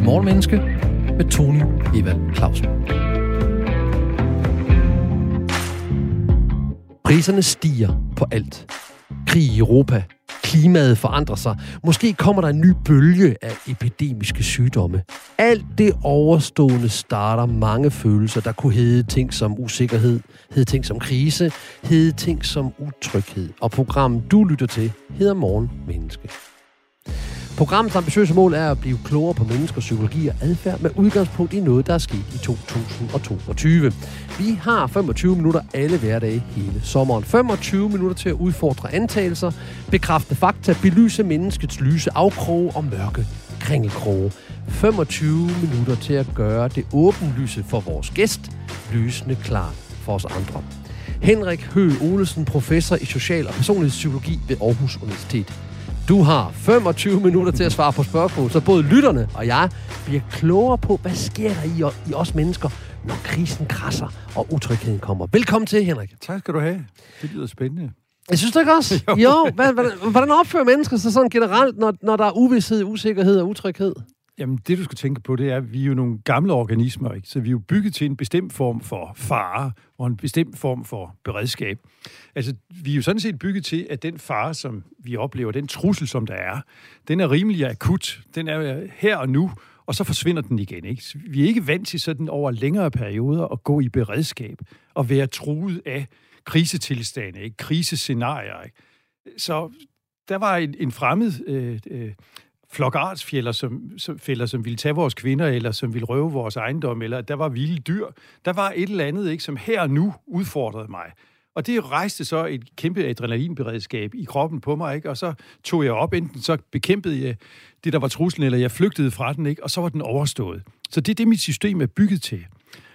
til Morgenmenneske med Tony Evald Clausen. Priserne stiger på alt. Krig i Europa. Klimaet forandrer sig. Måske kommer der en ny bølge af epidemiske sygdomme. Alt det overstående starter mange følelser, der kunne hedde ting som usikkerhed, hedde ting som krise, hedde ting som utryghed. Og programmet, du lytter til, hedder Morgen Menneske. Programmets ambitiøse mål er at blive klogere på menneskers psykologi og adfærd med udgangspunkt i noget, der er sket i 2022. Vi har 25 minutter alle hverdage hele sommeren. 25 minutter til at udfordre antagelser, bekræfte fakta, belyse menneskets lyse afkroge og mørke kringelkroge. 25 minutter til at gøre det åbenlyse for vores gæst, lysende klart for os andre. Henrik Høgh Olesen, professor i social- og personlighedspsykologi ved Aarhus Universitet. Du har 25 minutter til at svare på spørgsmål, så både lytterne og jeg bliver klogere på, hvad sker der i, i os mennesker, når krisen krasser og utrygheden kommer. Velkommen til, Henrik. Tak skal du have. Det lyder spændende. Jeg synes du ikke også? jo. jo hvordan, hvordan opfører mennesker sig sådan generelt, når, når der er uvidshed, usikkerhed og utryghed? Jamen, det du skal tænke på, det er, at vi er jo nogle gamle organismer, ikke? så vi er jo bygget til en bestemt form for fare og en bestemt form for beredskab. Altså, vi er jo sådan set bygget til, at den fare, som vi oplever, den trussel, som der er, den er rimelig akut. Den er her og nu, og så forsvinder den igen. Ikke? Vi er ikke vant til sådan over længere perioder at gå i beredskab og være truet af krisetilstande, ikke? krisescenarier. Ikke? Så der var en, en fremmed øh, øh, flokartsfælder, som, som, fælder, som ville tage vores kvinder, eller som ville røve vores ejendom, eller der var vilde dyr. Der var et eller andet, ikke, som her og nu udfordrede mig. Og det rejste så et kæmpe adrenalinberedskab i kroppen på mig, ikke? og så tog jeg op, enten så bekæmpede jeg det, der var truslen, eller jeg flygtede fra den, ikke? og så var den overstået. Så det er det, mit system er bygget til.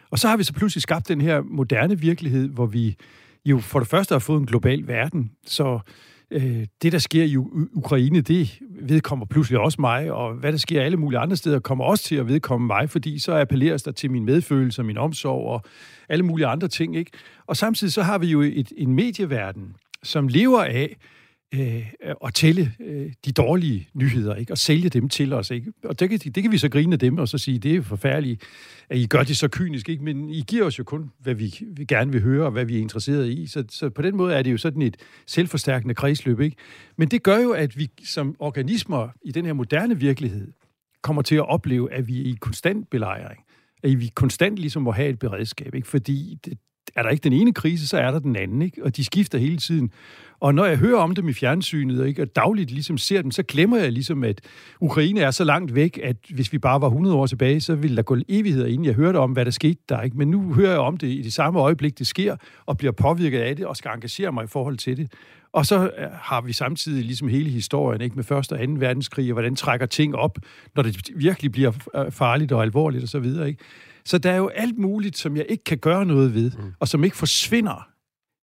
Og så har vi så pludselig skabt den her moderne virkelighed, hvor vi jo for det første har fået en global verden, så øh, det, der sker i Ukraine, det vedkommer pludselig også mig, og hvad der sker alle mulige andre steder, kommer også til at vedkomme mig, fordi så appelleres der til min medfølelse og min omsorg og alle mulige andre ting. Ikke? Og samtidig så har vi jo et, en medieverden, som lever af, øh, at tælle øh, de dårlige nyheder, ikke? og sælge dem til os. Ikke? Og det kan, det kan vi så grine af dem og så sige, det er forfærdeligt, at I gør det så kynisk, ikke? men I giver os jo kun, hvad vi, vi gerne vil høre, og hvad vi er interesseret i. Så, så på den måde er det jo sådan et selvforstærkende kredsløb. Ikke? Men det gør jo, at vi som organismer i den her moderne virkelighed kommer til at opleve, at vi er i konstant belejring. At vi konstant ligesom må have et beredskab. Ikke? Fordi det, er der ikke den ene krise, så er der den anden, ikke? og de skifter hele tiden. Og når jeg hører om dem i fjernsynet, ikke, og dagligt ligesom ser dem, så glemmer jeg ligesom, at Ukraine er så langt væk, at hvis vi bare var 100 år tilbage, så ville der gå evigheder, inden jeg hørte om, hvad der skete der. Ikke? Men nu hører jeg om det i det samme øjeblik, det sker, og bliver påvirket af det, og skal engagere mig i forhold til det. Og så øh, har vi samtidig ligesom hele historien ikke med første og anden verdenskrig, og hvordan trækker ting op, når det virkelig bliver øh, farligt og alvorligt osv. Så, videre, ikke? Så der er jo alt muligt, som jeg ikke kan gøre noget ved, mm. og som ikke forsvinder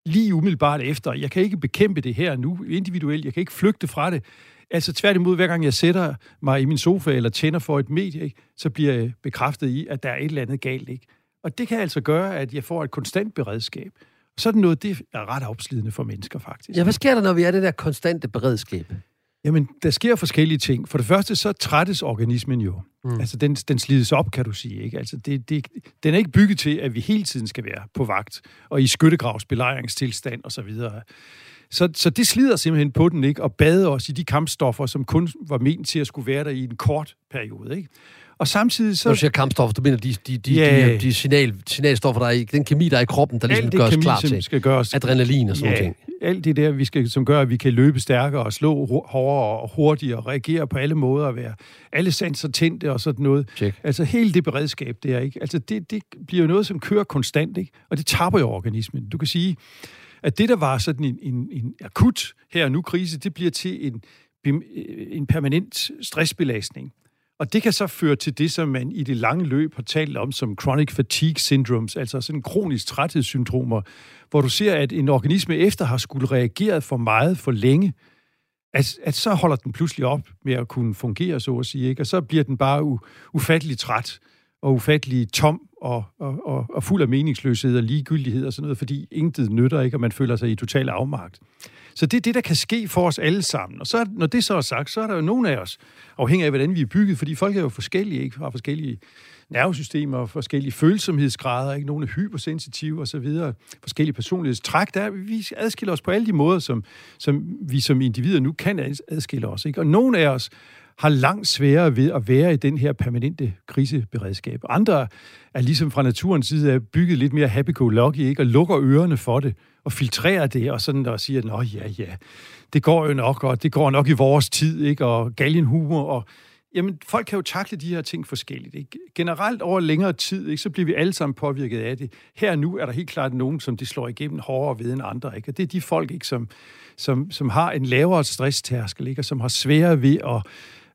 lige umiddelbart efter. Jeg kan ikke bekæmpe det her nu individuelt. Jeg kan ikke flygte fra det. Altså tværtimod, hver gang jeg sætter mig i min sofa eller tænder for et medie, ikke, så bliver jeg bekræftet i, at der er et eller andet galt. Ikke? Og det kan altså gøre, at jeg får et konstant beredskab. Sådan noget, det er ret opslidende for mennesker, faktisk. Ja, hvad sker der, når vi er det der konstante beredskab? Jamen, der sker forskellige ting. For det første, så trættes organismen jo. Mm. Altså, den, den slides op, kan du sige. Ikke? Altså, det, det, den er ikke bygget til, at vi hele tiden skal være på vagt, og i skyttegravs belejringstilstand osv. Så, så, så det slider simpelthen på den, ikke? Og bader os i de kampstoffer, som kun var ment til at skulle være der i en kort periode, ikke? Og samtidig så... Når du siger kampstoffer, du mener de, de, de, ja, de, de signal, signalstoffer, der er i, den kemi, der er i kroppen, der ligesom os kemi, klar til skal gøres, adrenalin og sådan ja, ting. alt det der, vi skal, som gør, at vi kan løbe stærkere og slå hårdere og hurtigere og reagere på alle måder og være alle sanser tændte og sådan noget. Check. Altså hele det beredskab der, ikke? Altså det, det bliver jo noget, som kører konstant, ikke? Og det tapper jo organismen. Du kan sige, at det, der var sådan en, en, en akut her og nu krise, det bliver til en, en permanent stressbelastning. Og det kan så føre til det, som man i det lange løb har talt om som chronic fatigue syndromes, altså sådan kronisk træthedssyndromer, hvor du ser, at en organisme efter har skulle reagere for meget for længe, at, at så holder den pludselig op med at kunne fungere, så at sige, ikke? og så bliver den bare u, ufattelig træt og ufattelig tom og, og, og, og fuld af meningsløshed og ligegyldighed og sådan noget, fordi intet nytter ikke, og man føler sig i total afmagt. Så det er det, der kan ske for os alle sammen. Og så, når det så er sagt, så er der jo nogle af os, afhængig af, hvordan vi er bygget, fordi folk er jo forskellige, ikke? har forskellige nervesystemer, forskellige følsomhedsgrader, ikke? nogle er hypersensitive osv., forskellige personlighedstræk. Der, vi adskiller os på alle de måder, som, som vi som individer nu kan adskille os. Ikke? Og nogle af os har langt sværere ved at være i den her permanente kriseberedskab. Andre er ligesom fra naturens side er bygget lidt mere happy-go-lucky, ikke? og lukker ørerne for det, og filtrerer det, og sådan og siger, nå ja, ja, det går jo nok, og det går nok i vores tid, ikke? og galgenhumor, og jamen, folk kan jo takle de her ting forskelligt. Ikke? Generelt over længere tid, ikke, så bliver vi alle sammen påvirket af det. Her nu er der helt klart nogen, som de slår igennem hårdere ved end andre. Ikke? Og det er de folk, ikke, som, som, som har en lavere stresstærskel, ikke? og som har sværere ved at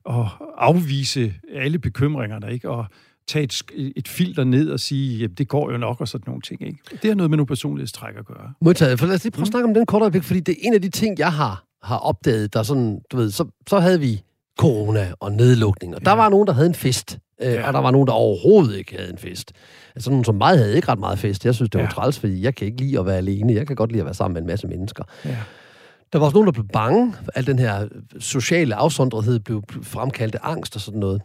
at afvise alle bekymringerne, ikke? Og tage et, et filter ned og sige, at det går jo nok, og sådan nogle ting. Ikke? Det har noget med nogle personlighedstræk at gøre. Modtaget. For lad os lige prøve at snakke om den korte øjeblik, fordi det er en af de ting, jeg har, har opdaget, der sådan, du ved, så, så havde vi corona og nedlukning, og ja. der var nogen, der havde en fest, øh, ja. og der var nogen, der overhovedet ikke havde en fest. Altså nogen som mig havde ikke ret meget fest. Jeg synes, det var ja. træls, fordi jeg kan ikke lide at være alene. Jeg kan godt lide at være sammen med en masse mennesker. Ja. Der var også nogen, der blev bange. Al den her sociale afsondrethed blev fremkaldt af angst og sådan noget.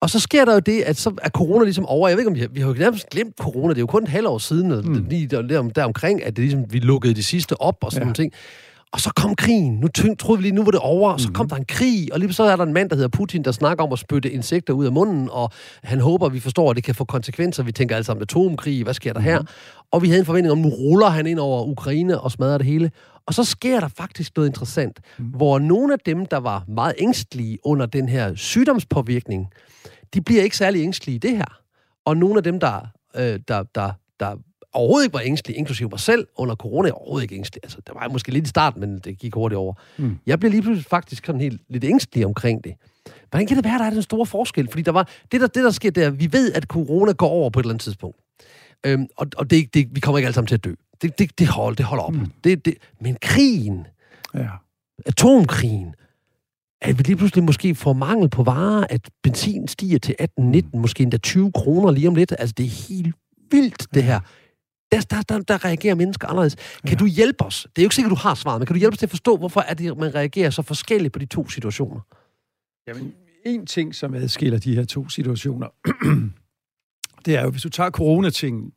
Og så sker der jo det, at så er corona ligesom over. Jeg ved ikke, om vi har, vi har jo nærmest glemt corona. Det er jo kun et halvt år siden, mm. lige der, der, der omkring, at det ligesom, vi lukkede de sidste op og sådan ja. nogle ting. Og så kom krigen. Nu troede vi lige, nu var det over. Så kom mhm. der en krig, og lige så er der en mand, der hedder Putin, der snakker om at spytte insekter ud af munden, og han håber, at vi forstår, at det kan få konsekvenser. Vi tænker alle sammen atomkrig, hvad sker der her? Mhm. Og vi havde en forventning om, nu ruller han ind over Ukraine og smadrer det hele. Og så sker der faktisk noget interessant, mm. hvor nogle af dem, der var meget ængstlige under den her sygdomspåvirkning, de bliver ikke særlig ængstlige i det her. Og nogle af dem, der, øh, der, der, der overhovedet ikke var ængstelig, inklusive mig selv, under corona, overhovedet ikke ængstelig. Altså, der var måske lidt i starten, men det gik hurtigt over. Mm. Jeg blev lige pludselig faktisk sådan helt lidt ængstelig omkring det. Hvordan kan det være, der er den store forskel? Fordi der var, det, der, det, der sker der, vi ved, at corona går over på et eller andet tidspunkt. Øhm, og og det, det, vi kommer ikke alle sammen til at dø. Det, det, det, hold, det holder op. Mm. Det, det, men krigen, ja. atomkrigen, at vi lige pludselig måske får mangel på varer, at benzin stiger til 18, 19, mm. måske endda 20 kroner lige om lidt. Altså, det er helt vildt, det her. Der, der, der, der reagerer mennesker anderledes. Kan ja. du hjælpe os? Det er jo ikke sikkert, du har svaret, men kan du hjælpe os til at forstå, hvorfor er det, man reagerer så forskelligt på de to situationer? Jamen, en ting, som adskiller de her to situationer, det er jo, hvis du tager coronatingen,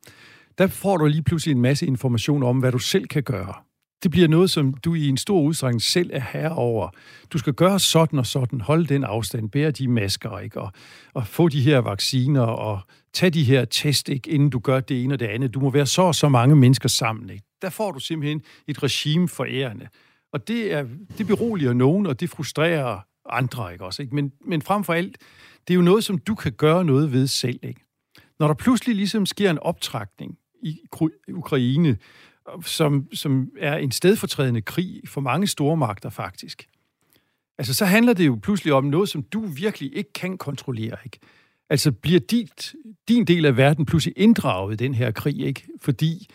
der får du lige pludselig en masse information om, hvad du selv kan gøre. Det bliver noget, som du i en stor udstrækning selv er herre over. Du skal gøre sådan og sådan, holde den afstand, bære de masker, ikke? Og, og få de her vacciner, og tage de her test, ikke? inden du gør det ene og det andet. Du må være så og så mange mennesker sammen. Ikke? Der får du simpelthen et regime for ærende. Og det, er, det beroliger nogen, og det frustrerer andre, ikke også? Ikke? Men, men frem for alt, det er jo noget, som du kan gøre noget ved selv, ikke? Når der pludselig ligesom sker en optrækning i Ukraine, som, som er en stedfortrædende krig for mange stormagter faktisk, altså så handler det jo pludselig om noget, som du virkelig ikke kan kontrollere, ikke? Altså bliver dit, din del af verden pludselig inddraget i den her krig, ikke? Fordi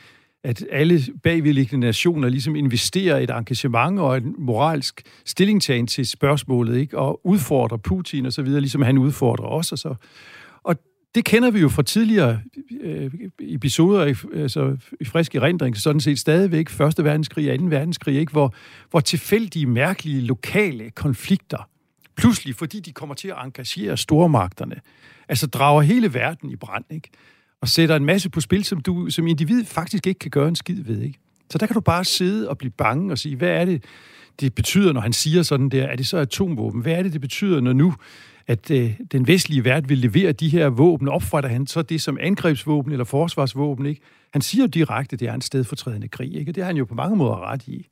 at alle bagvedliggende nationer ligesom investerer et engagement og en moralsk stillingtagen til spørgsmålet, ikke? Og udfordrer Putin og så videre, ligesom han udfordrer os og så. Det kender vi jo fra tidligere øh, episoder altså, i frisk erindring, sådan set stadigvæk Første verdenskrig og 2. verdenskrig, ikke? Hvor, hvor tilfældige, mærkelige, lokale konflikter, pludselig, fordi de kommer til at engagere stormagterne, altså drager hele verden i brand, ikke? og sætter en masse på spil, som du som individ faktisk ikke kan gøre en skid ved. Ikke? Så der kan du bare sidde og blive bange og sige, hvad er det, det betyder, når han siger sådan der? Er det så atomvåben? Hvad er det, det betyder, når nu at øh, den vestlige verden vil levere de her våben, opfatter han så det som angrebsvåben eller forsvarsvåben, ikke? Han siger jo direkte, at det er en stedfortrædende krig, ikke? Og det har han jo på mange måder ret i.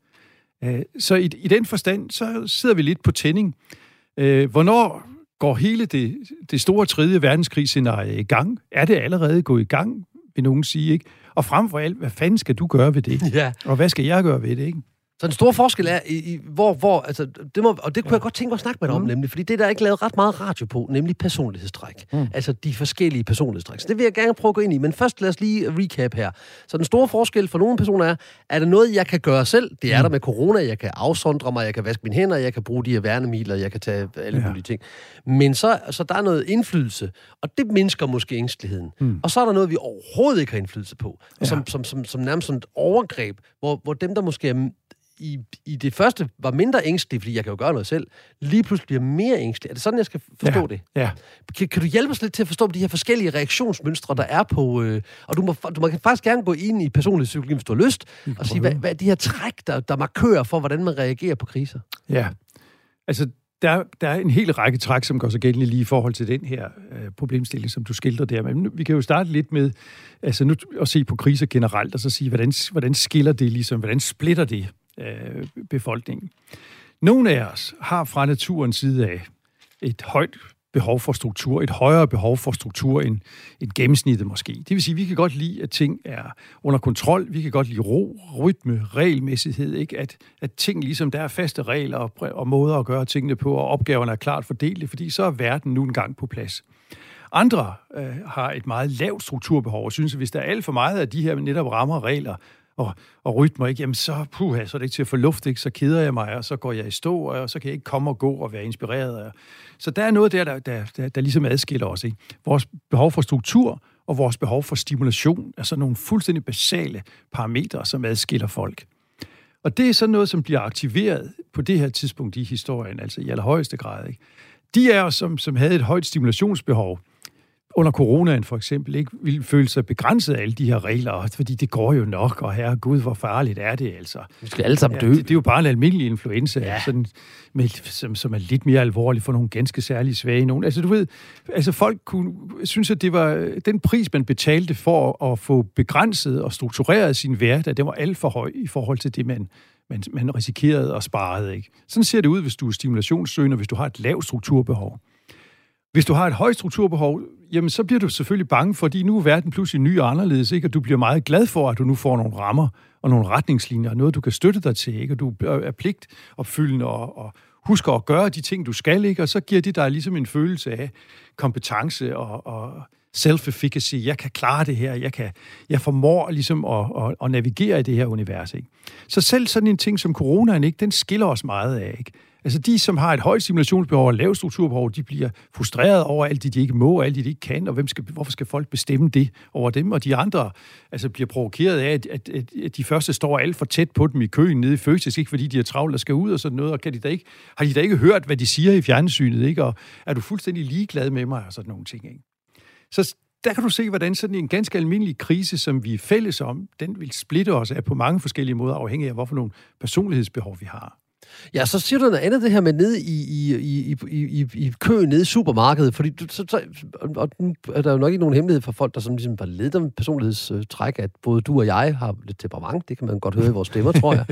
Øh, så i, i den forstand, så sidder vi lidt på tænding. Øh, hvornår går hele det, det store tredje verdenskrig-scenarie i gang? Er det allerede gået i gang, vil nogen sige, ikke? Og frem for alt, hvad fanden skal du gøre ved det? Ja. Og hvad skal jeg gøre ved det, ikke? Så den store forskel er, i, i, hvor, hvor, altså, det må, og det kunne jeg godt tænke mig at snakke med dig mm. om, nemlig, fordi det der er ikke lavet ret meget radio på, nemlig personlighedstræk. Mm. Altså de forskellige personlighedstræk. Så det vil jeg gerne prøve at gå ind i, men først lad os lige recap her. Så den store forskel for nogle personer er, er det noget, jeg kan gøre selv? Det er mm. der med corona, jeg kan afsondre mig, jeg kan vaske mine hænder, jeg kan bruge de her værnemidler, jeg kan tage alle ja. mulige ting. Men så, så der er noget indflydelse, og det mindsker måske ængsteligheden. Mm. Og så er der noget, vi overhovedet ikke har indflydelse på, ja. som, som, som, som nærmest sådan et overgreb, hvor, hvor dem, der måske er i, i det første var mindre ængstelig, fordi jeg kan jo gøre noget selv, lige pludselig bliver mere ængstelig. Er det sådan, jeg skal forstå Ja, det? ja. Kan, kan du hjælpe os lidt til at forstå de her forskellige reaktionsmønstre, der er på... Øh, og du må, du må faktisk gerne gå ind i personlig psykologi, hvis du har lyst, og sige, hvad, hvad er de her træk, der, der markører for, hvordan man reagerer på kriser? Ja, altså der, der er en hel række træk, som går så gældende lige i forhold til den her øh, problemstilling, som du skildrer der. Men nu- vi kan jo starte lidt med altså nu at se på kriser generelt, og så sige, hvordan, hvordan skiller det ligesom, hvordan splitter det øh, befolkningen. Nogle af os har fra naturens side af et højt behov for struktur, et højere behov for struktur end, end gennemsnittet måske. Det vil sige, at vi kan godt lide, at ting er under kontrol, vi kan godt lide ro, rytme, regelmæssighed, ikke? At, at ting ligesom, der er faste regler og, og måder at gøre tingene på, og opgaverne er klart fordelt, fordi så er verden nu engang på plads. Andre øh, har et meget lavt strukturbehov, og synes, at hvis der er alt for meget af de her netop rammer, regler og, og rytmer, ikke, jamen så, puha, så er det ikke til at få luft, ikke? så keder jeg mig, og så går jeg i stå, og så kan jeg ikke komme og gå og være inspireret. Og, så der er noget der, der, der, der, der ligesom adskiller os. Ikke? Vores behov for struktur og vores behov for stimulation er sådan nogle fuldstændig basale parametre, som adskiller folk. Og det er sådan noget, som bliver aktiveret på det her tidspunkt i historien, altså i allerhøjeste grad. Ikke? De af os, som, som havde et højt stimulationsbehov, under coronaen for eksempel, ikke ville føle sig begrænset af alle de her regler, fordi det går jo nok, og herre Gud, hvor farligt er det altså. Vi skal alle sammen Ja, dø. det, det er jo bare en almindelig influenza, Ja. ja. sådan, med, som, som er lidt mere alvorlig for nogle ganske særlige svage nogen. Altså du ved, altså folk kunne synes, at det var den pris, man betalte for at få begrænset og struktureret sin hverdag, den var alt for høj i forhold til det, man, man, man risikerede og sparede. Ikke? Sådan ser det ud, hvis du er stimulationssøgende, hvis du har et lavt strukturbehov. Hvis du har et højt strukturbehov, jamen så bliver du selvfølgelig bange, fordi nu er verden pludselig ny og anderledes, ikke? og du bliver meget glad for, at du nu får nogle rammer og nogle retningslinjer, og noget, du kan støtte dig til, ikke? og du er pligtopfyldende og, og husker at gøre de ting, du skal, ikke? og så giver det dig ligesom en følelse af kompetence og, og self-efficacy. Jeg kan klare det her, jeg, kan, jeg formår ligesom at, at, at navigere i det her univers. Ikke? Så selv sådan en ting som coronaen, ikke, den skiller os meget af. Ikke? Altså de, som har et højt stimulationsbehov og lavt strukturbehov, de bliver frustreret over alt det, de ikke må, og alt det, de ikke kan, og hvem skal, hvorfor skal folk bestemme det over dem? Og de andre altså, bliver provokeret af, at, at, at, de første står alt for tæt på dem i køen nede i Føtex, ikke fordi de er travlt og skal ud og sådan noget, og kan de da ikke, har de da ikke hørt, hvad de siger i fjernsynet, ikke? og er du fuldstændig ligeglad med mig, og sådan nogle ting. Ikke? Så der kan du se, hvordan sådan en ganske almindelig krise, som vi er fælles om, den vil splitte os af på mange forskellige måder, afhængig af, hvorfor nogle personlighedsbehov vi har. Ja, så siger du noget andet det her med nede i, i, i, i, i, i køen nede i supermarkedet, fordi du, så, så, og er der jo nok ikke nogen hemmelighed for folk, der sådan ligesom var lidt om personlighedstræk, at både du og jeg har lidt temperament, det kan man godt høre i vores stemmer, tror jeg.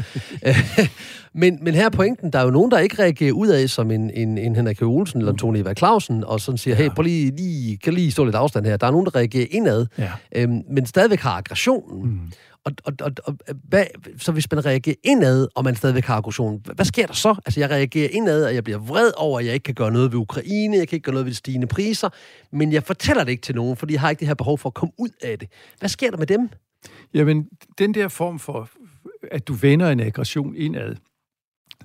Men, men her er pointen, der er jo nogen, der ikke reagerer ud af som en, en, en Henrik Olsen eller en Tony Eva Clausen, og sådan siger, hey, prøv lige, lige, kan lige stå lidt afstand her. Der er nogen, der reagerer indad, Ja. øhm, men stadigvæk har aggressionen. Mm. Og, og, og, og hvad, så hvis man reagerer indad, og man stadigvæk har aggression, hvad, sker der så? Altså, jeg reagerer indad, og jeg bliver vred over, at jeg ikke kan gøre noget ved Ukraine, jeg kan ikke gøre noget ved de stigende priser, men jeg fortæller det ikke til nogen, fordi jeg har ikke det her behov for at komme ud af det. Hvad sker der med dem? Jamen, den der form for, at du vender en aggression indad,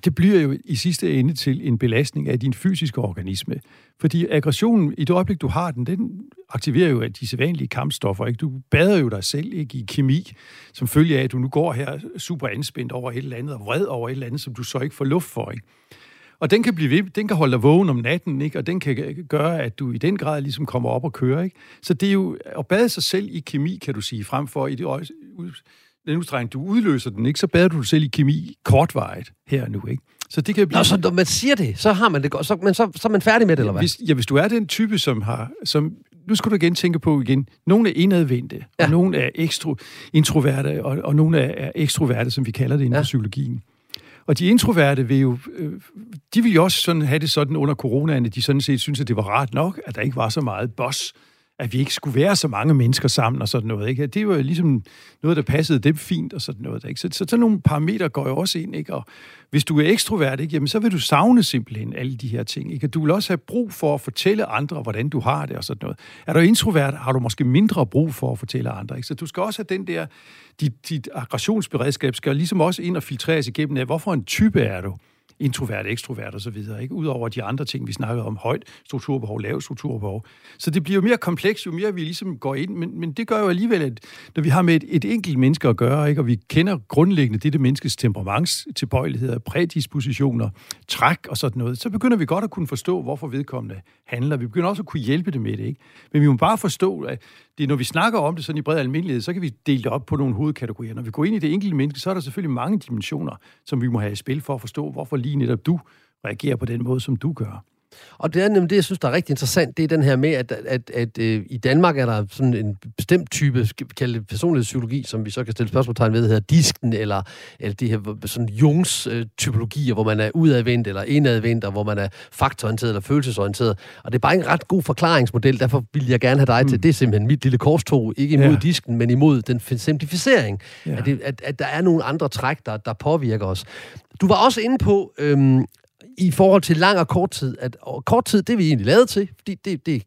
det bliver jo i sidste ende til en belastning af din fysiske organisme. Fordi aggressionen, i det øjeblik, du har den, den aktiverer jo de sædvanlige kampstoffer. Ikke? Du bader jo dig selv ikke i kemi, som følge af, at du nu går her super anspændt over et eller andet, og vred over et eller andet, som du så ikke får luft for. Ikke? Og den kan, blive ved, den kan holde dig vågen om natten, ikke? og den kan gøre, at du i den grad ligesom kommer op og kører. Ikke? Så det er jo at bade sig selv i kemi, kan du sige, frem for i det øje, den udstrækning, du udløser den, ikke? så bader du dig selv i kemi kortvarigt her nu. Ikke? Så det kan blive... Nå, så når man siger det, så har man det godt, så, men så, så er man færdig med det, eller hvad? Hvis, ja, hvis du er den type, som har... Som, nu skal du igen tænke på igen. Nogle er indadvendte, ja. Ja. og nogle er ekstro, introverte, og, og nogle er, er ekstroverte, som vi kalder det inden Ja. for psykologien. Og de introverte vil jo, øh, de vil jo også sådan have det sådan under coronaen, at de sådan set synes, at det var rart nok, at der ikke var så meget boss, at vi ikke skulle være så mange mennesker sammen og sådan noget. Ikke? Det var jo ligesom noget, der passede dem fint og sådan noget. Ikke? Så, så sådan nogle parametre går jo også ind. Ikke? Og hvis du er ekstrovert, ikke? Jamen, så vil du savne simpelthen alle de her ting. Ikke? Og du vil også have brug for at fortælle andre, hvordan du har det og sådan noget. Er du introvert, har du måske mindre brug for at fortælle andre. Ikke? Så du skal også have den der, dit, dit aggressionsberedskab skal ligesom også ind og filtreres igennem af, hvorfor en type er du? Introvert, ekstrovert og så videre, ikke? Udover de andre ting, vi snakkede om, højt strukturbehov, lavt strukturbehov. Så det bliver jo mere komplekst, jo mere vi ligesom går ind, men, men det gør jo alligevel, at når vi har med et, et enkelt menneske at gøre, ikke? og vi kender grundlæggende dette menneskes temperamentstilbøjeligheder, prædispositioner, træk og sådan noget, så begynder vi godt at kunne forstå, hvorfor vedkommende handler. Vi begynder også at kunne hjælpe det med det, ikke? Men vi må bare forstå, at det, når vi snakker om det sådan i bred almindelighed, så kan vi dele det op på nogle hovedkategorier. Når vi går ind i det enkelte menneske, så er der selvfølgelig mange dimensioner, som vi må have i spil for at forstå, hvorfor lige netop du reagerer på den måde, som du gør. Og det er nemlig det, jeg synes, der er rigtig interessant, det er den her med, at, at, at, at øh, i Danmark er der sådan en bestemt type, kalde personlighedspsykologi, som vi så kan stille spørgsmålstegn ved, hedder disken, eller, eller de her sådan Jungs øh, typologier, hvor man er udadvendt eller indadvendt, og hvor man er faktorienteret eller følelsesorienteret. Og det er bare en ret god forklaringsmodel, derfor vil jeg gerne have dig mm. til, det er simpelthen mit lille korstog, ikke imod ja. disken, men imod den simplificering, ja. at, det, at, at der er nogle andre træk, der, der påvirker os. Du var også inde på, øhm, i forhold til lang og kort tid, at og kort tid, det er vi egentlig lavet til, fordi det, det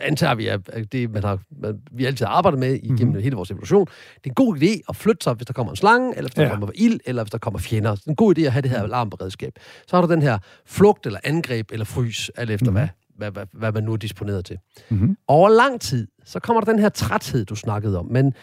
antager vi, at det, man har, man, vi altid har arbejdet med igennem mm-hmm. hele vores evolution. Det er en god idé at flytte sig, hvis der kommer en slange, eller hvis der ja. kommer ild, eller hvis der kommer fjender. Det er en god idé at have det her alarmberedskab. Så har du den her flugt, eller angreb, eller frys, alt efter mm-hmm. hvad, hvad, hvad, hvad man nu er disponeret til. Mm-hmm. Over lang tid, så kommer der den her træthed, du snakkede om, men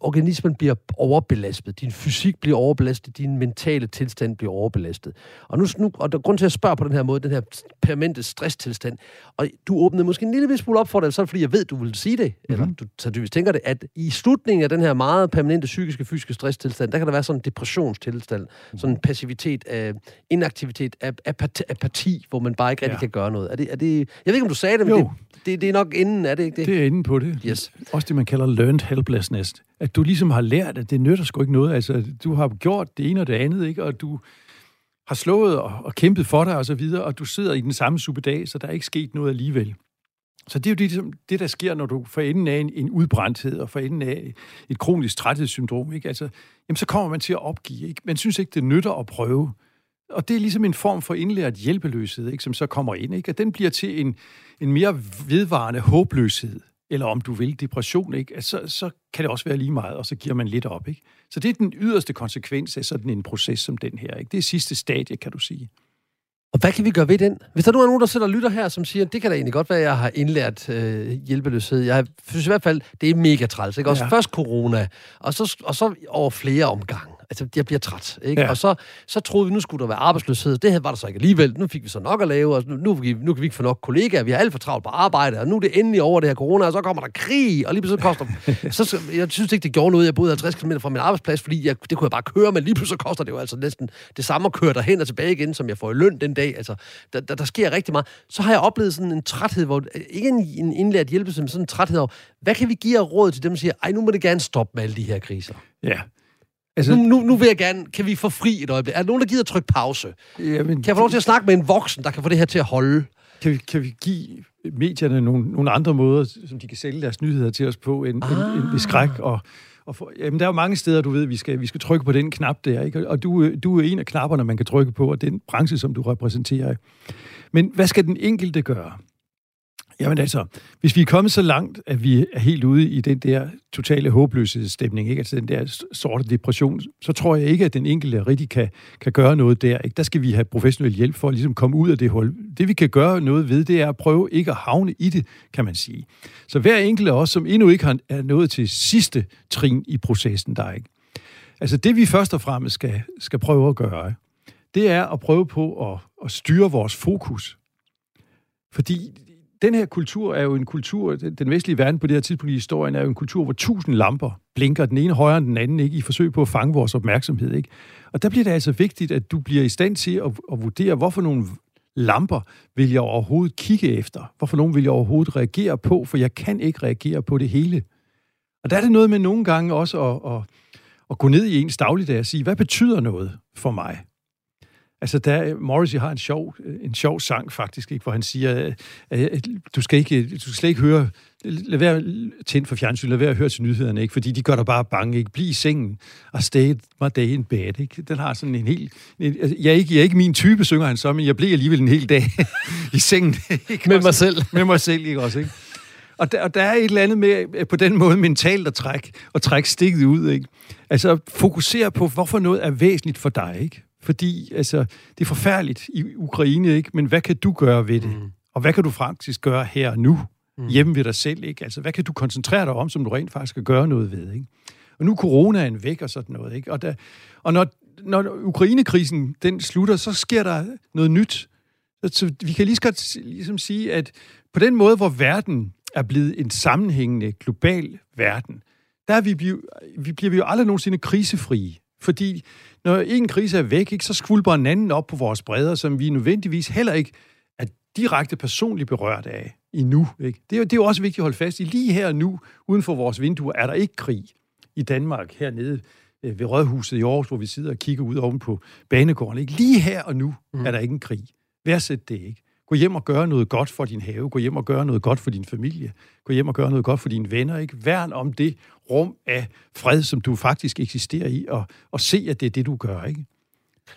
organismen bliver overbelastet, din fysik bliver overbelastet, din mentale tilstand bliver overbelastet. Og nu, nu og der grund til at spørge på den her måde, den her permanente stresstilstand, og du åbnede måske en lille smule op for det, så fordi jeg ved, du vil sige det, mm-hmm. eller du sandsynligvis tænker det, at i slutningen af den her meget permanente psykiske, fysiske stresstilstand, der kan der være sådan en depressionstilstand, mm-hmm. sådan en passivitet, øh, inaktivitet, apati, apati, hvor man bare ikke rigtig ja. kan gøre noget. Er det, er det, jeg ved ikke, om du sagde det, men det, det, det er nok inden, er det ikke det? Det er inden på det. Yes. Også det, man kalder learned helplessness at du ligesom har lært, at det nytter sgu ikke noget. Altså, du har gjort det ene og det andet, ikke? Og du har slået og, og kæmpet for dig og så videre, og du sidder i den samme superdag, så der er ikke sket noget alligevel. Så det er jo det, det der sker, når du får enden af en, en udbrændthed og får enden af et kronisk træthedssyndrom. Ikke? Altså, jamen, så kommer man til at opgive. Ikke? Man synes ikke, det nytter at prøve. Og det er ligesom en form for indlært hjælpeløshed, ikke? som så kommer ind. Ikke? Og den bliver til en, en mere vedvarende håbløshed eller om du vil depression, ikke? Altså, så, så kan det også være lige meget, og så giver man lidt op. Ikke? Så det er den yderste konsekvens af sådan en proces som den her. Ikke? Det er sidste stadie, kan du sige. Og hvad kan vi gøre ved den? Hvis der nu er nogen, der sidder og lytter her, som siger, det kan da egentlig godt være, at jeg har indlært øh, hjælpeløshed. Jeg synes i hvert fald, det er mega træls. Ikke? Også ja. først corona, og så, og så over flere omgange altså, jeg bliver træt. Ikke? Ja. Og så, så troede vi, nu skulle der være arbejdsløshed. Det var der så ikke alligevel. Nu fik vi så nok at lave, og nu, nu, nu kan vi ikke få nok kollegaer. Vi har alt for travlt på arbejde, og nu er det endelig over det her corona, og så kommer der krig, og lige pludselig koster... så, jeg synes ikke, det gjorde noget. Jeg boede 50 km fra min arbejdsplads, fordi jeg, det kunne jeg bare køre, men lige pludselig koster det jo altså næsten det samme at køre derhen og tilbage igen, som jeg får i løn den dag. Altså, der, der, der sker rigtig meget. Så har jeg oplevet sådan en træthed, hvor ikke en, en indlært hjælp, men sådan en træthed over, hvad kan vi give af råd til dem, der siger, ej, nu må det gerne stoppe med alle de her kriser? Ja, Altså, nu, nu, nu vil jeg gerne, kan vi få fri et øjeblik? Er der nogen, der gider at trykke pause? Jamen, kan jeg få lov til at snakke med en voksen, der kan få det her til at holde? Kan vi, kan vi give medierne nogle, nogle andre måder, som de kan sælge deres nyheder til os på, end, ah. end, end skræk og, og for, jamen, der er jo mange steder, du ved, vi skal, vi skal trykke på den knap der, ikke? og du, du er en af knapperne, man kan trykke på, og den branche, som du repræsenterer. Men hvad skal den enkelte gøre? Jamen altså, hvis vi er kommet så langt, at vi er helt ude i den der totale håbløshedsstemning, ikke? altså den der sorte depression, så tror jeg ikke, at den enkelte rigtig kan, kan gøre noget der. Ikke? Der skal vi have professionel hjælp for at ligesom komme ud af det hul. Det vi kan gøre noget ved, det er at prøve ikke at havne i det, kan man sige. Så hver enkelt af os, som endnu ikke har, er nået til sidste trin i processen, der ikke. Altså det vi først og fremmest skal, skal prøve at gøre, det er at prøve på at, at styre vores fokus. Fordi den her kultur er jo en kultur, den vestlige verden på det her tidspunkt i historien, er jo en kultur, hvor tusind lamper blinker den ene højere end den anden, ikke, i forsøg på at fange vores opmærksomhed. Ikke? Og der bliver det altså vigtigt, at du bliver i stand til at, at vurdere, hvorfor nogle lamper vil jeg overhovedet kigge efter? Hvorfor nogen vil jeg overhovedet reagere på? For jeg kan ikke reagere på det hele. Og der er det noget med nogle gange også at, at, at gå ned i ens dagligdag og sige, hvad betyder noget for mig? Altså, der, Morrissey har en sjov, en sjov sang faktisk, ikke, hvor han siger, at du skal ikke, du skal slet ikke høre, lad være tændt for fjernsyn, lad være at høre til nyhederne, ikke, fordi de gør dig bare bange, ikke? Bliv i sengen og stay my day in bed, ikke? Den har sådan en helt... En, altså, jeg, er ikke, jeg er ikke min type, synger han så, men jeg bliver alligevel en hel dag i sengen. Ikke? Med mig selv. Med mig selv, ikke også, ikke? Og der, og der er et eller andet med på den måde mentalt at trække, og trække stikket ud, ikke? Altså fokusere på, hvorfor noget er væsentligt for dig, ikke? Fordi altså, det er forfærdeligt i Ukraine, ikke? men hvad kan du gøre ved det? Mm. Og hvad kan du faktisk gøre her og nu, mm. hjemme ved dig selv? Ikke? Altså, hvad kan du koncentrere dig om, som du rent faktisk skal gøre noget ved? Ikke? Og nu er coronaen væk og sådan noget. Ikke? Og, der, og når, når Ukrainekrisen den slutter, så sker der noget nyt. Så vi kan lige godt ligesom sige, at på den måde, hvor verden er blevet en sammenhængende global verden, der er vi, bliver, vi bliver vi jo aldrig nogensinde krisefrie. Fordi når en krise er væk, ikke, så skvulper en anden op på vores bredder, som vi nødvendigvis heller ikke er direkte personligt berørt af endnu. Ikke? Det, er, det er jo også vigtigt at holde fast i. Lige her nu, uden for vores vinduer, er der ikke krig i Danmark hernede øh, ved Rådhuset i Aarhus, hvor vi sidder og kigger ud oven på banegården. Ikke? Lige her og nu mm. er der ikke en krig. Værdsæt det ikke. Gå hjem og gør noget godt for din have. Gå hjem og gør noget godt for din familie. Gå hjem og gør noget godt for dine venner. Ikke? Værn om det rum af fred, som du faktisk eksisterer i, og, og se, at det er det, du gør. Ikke?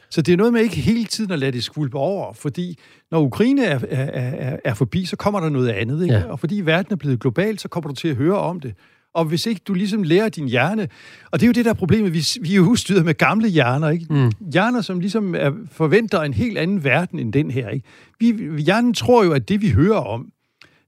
Så det er noget med ikke hele tiden at lade det skvulpe over, fordi når Ukraine er, er, er, er forbi, så kommer der noget andet. Ikke? Ja. Og fordi verden er blevet global, så kommer du til at høre om det og hvis ikke du ligesom lærer din hjerne, og det er jo det der problemet, vi, vi er jo udstyret med gamle hjerner, ikke? Mm. Hjerner, som ligesom er, forventer en helt anden verden end den her, ikke? Vi, hjernen tror jo, at det vi hører om,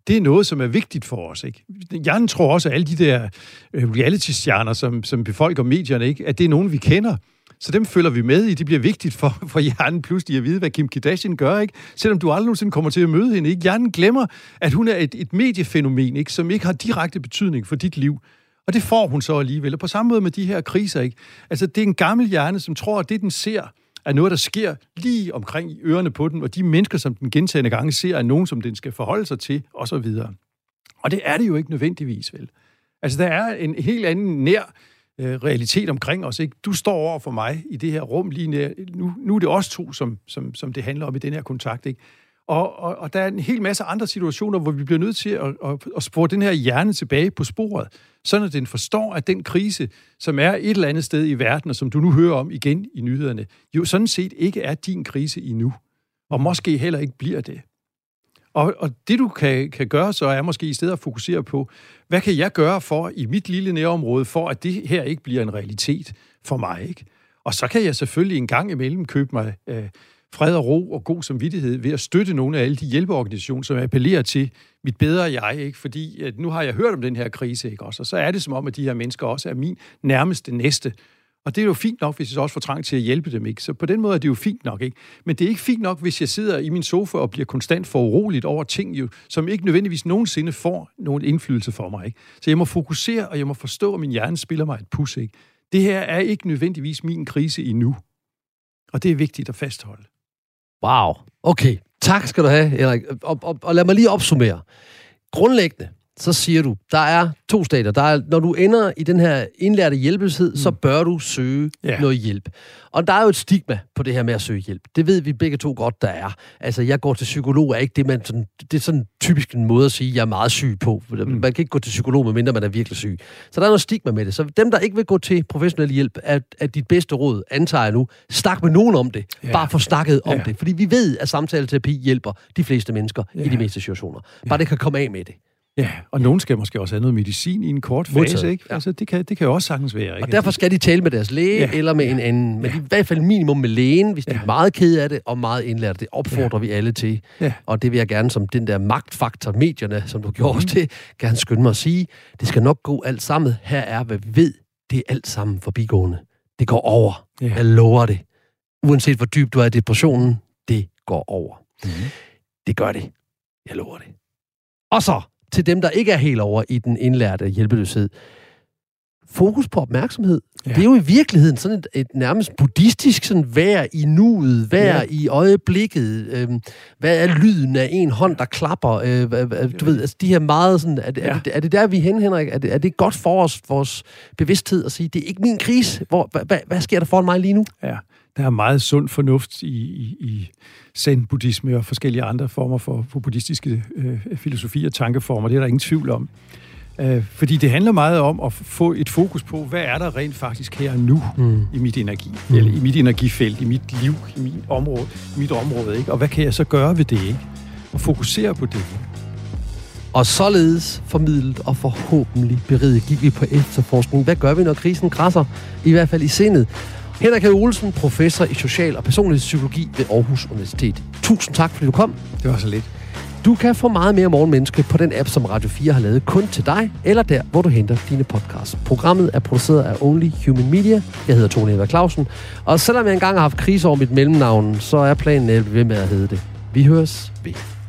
det er noget, som er vigtigt for os. Ikke? Hjernen tror også, at alle de der øh, reality-stjerner, som, som befolker medierne, ikke? at det er nogen, vi kender. Så dem følger vi med i. Det bliver vigtigt for, for hjernen pludselig at vide, hvad Kim Kardashian gør, ikke? Selvom du aldrig nogensinde kommer til at møde hende, ikke? Hjernen glemmer, at hun er et, et mediefænomen, ikke? Som ikke har direkte betydning for dit liv. Og det får hun så alligevel. Og på samme måde med de her kriser, ikke? Altså, det er en gammel hjerne, som tror, at det, den ser, er noget, der sker lige omkring i ørerne på den, og de mennesker, som den gentagende gange ser, er nogen, som den skal forholde sig til, og så videre. Og det er det jo ikke nødvendigvis, vel? Altså, der er en helt anden nær øh, realitet omkring os. Ikke? Du står over for mig i det her rum lige nær, nu, nu er det os to, som, som, som det handler om i den her kontakt. Ikke? Og, og, og der er en hel masse andre situationer, hvor vi bliver nødt til at, at, at spore den her hjerne tilbage på sporet, sådan at den forstår, at den krise, som er et eller andet sted i verden, og som du nu hører om igen i nyhederne, jo sådan set ikke er din krise endnu, og måske heller ikke bliver det. Og, og det, du kan, kan gøre så, er måske i stedet at fokusere på, hvad kan jeg gøre for i mit lille nærområde, for at det her ikke bliver en realitet for mig, ikke? Og så kan jeg selvfølgelig en gang imellem købe mig øh, fred og ro og god samvittighed ved at støtte nogle af alle de hjælpeorganisationer, som appellerer til mit bedre jeg, ikke? Fordi at nu har jeg hørt om den her krise, ikke også? Og så er det som om, at de her mennesker også er min nærmeste næste. Og det er jo fint nok, hvis jeg også får trang til at hjælpe dem, ikke? Så på den måde er det jo fint nok, ikke? Men det er ikke fint nok, hvis jeg sidder i min sofa og bliver konstant for uroligt over ting, jo, som ikke nødvendigvis nogensinde får nogen indflydelse for mig, ikke? Så jeg må fokusere, og jeg må forstå, at min hjerne spiller mig et pus, ikke? Det her er ikke nødvendigvis min krise endnu. Og det er vigtigt at fastholde. Wow. Okay. Tak skal du have, Erik. Og, og, og lad mig lige opsummere. Grundlæggende, så siger du, der er to stadier. Der er, når du ender i den her indlærte hjælpeløshed, mm. så bør du søge yeah. noget hjælp. Og der er jo et stigma på det her med at søge hjælp. Det ved vi begge to godt, der er. Altså, jeg går til psykolog er ikke det, man sådan, det er sådan typisk en måde at sige, jeg er meget syg på. Mm. Man kan ikke gå til psykolog, medmindre man er virkelig syg. Så der er noget stigma med det. Så dem, der ikke vil gå til professionel hjælp, er, er dit bedste råd, antager jeg nu. Snak med nogen om det. Yeah. Bare få snakket om yeah. det. Fordi vi ved, at samtaleterapi hjælper de fleste mennesker yeah. i de meste situationer. Bare yeah. det kan komme af med det. Ja, og nogen skal måske også have noget medicin i en kort fase, Modtaget. ikke? Ja. Altså, det kan, det kan jo også sagtens være. Ikke? Og derfor skal de tale med deres læge, ja. eller med ja. en anden. Men ja. i hvert fald minimum med lægen, hvis ja. de er meget ked af det, og meget indlært. Det opfordrer ja. vi alle til. Ja. Og det vil jeg gerne som den der magtfaktor, medierne, som du gjorde mm. til, gerne skynde mig at sige. Det skal nok gå alt sammen. Her er, hvad vi ved. Det er alt sammen forbigående. Det går over. Ja. Jeg lover det. Uanset hvor dybt du er i depressionen, det går over. Mm. Det gør det. Jeg lover det. Og så til dem, der ikke er helt over i den indlærte hjælpeløshed. Fokus på opmærksomhed. Ja. Det er jo i virkeligheden sådan et, et nærmest buddhistisk sådan vær i nuet, vær ja. i øjeblikket. Øhm, hvad er lyden af en hånd, der klapper? Øh, du ved, altså de her meget sådan... Er det, ja. er, det, er det der, vi er hen, Henrik? Er det, er det godt for os, vores bevidsthed at sige, det er ikke min krise? Hvor, hvad, hvad, hvad sker der for mig lige nu? Ja, der er meget sund fornuft i, i, i zen-buddhisme og forskellige andre former for, for buddhistiske øh, filosofier og tankeformer. Det er der ingen tvivl om. Øh, fordi det handler meget om at få et fokus på, hvad er der rent faktisk her nu mm. i mit energi, mm. eller i mit energifelt, i mit liv, i mit område, i mit område, ikke? Og hvad kan jeg så gøre ved det, ikke? Og fokusere på det. Og således formidlet og forhåbentlig beriget gik vi på efterforskning. Hvad gør vi, når krisen krasser? I hvert fald i sindet. Henrik H. Olsen, professor i social og personlig psykologi ved Aarhus Universitet. Tusind tak, fordi du kom. Det var så lidt. Du kan få meget mere Morgenmenneske på den app, som Radio 4 har lavet kun til dig, eller der, hvor du henter dine podcasts. Programmet er produceret af Only Human Media. Jeg hedder Tone Eva Clausen. Og selvom jeg engang har haft krise over mit mellemnavn, så er planen at ved med at hedde det. Vi høres ved.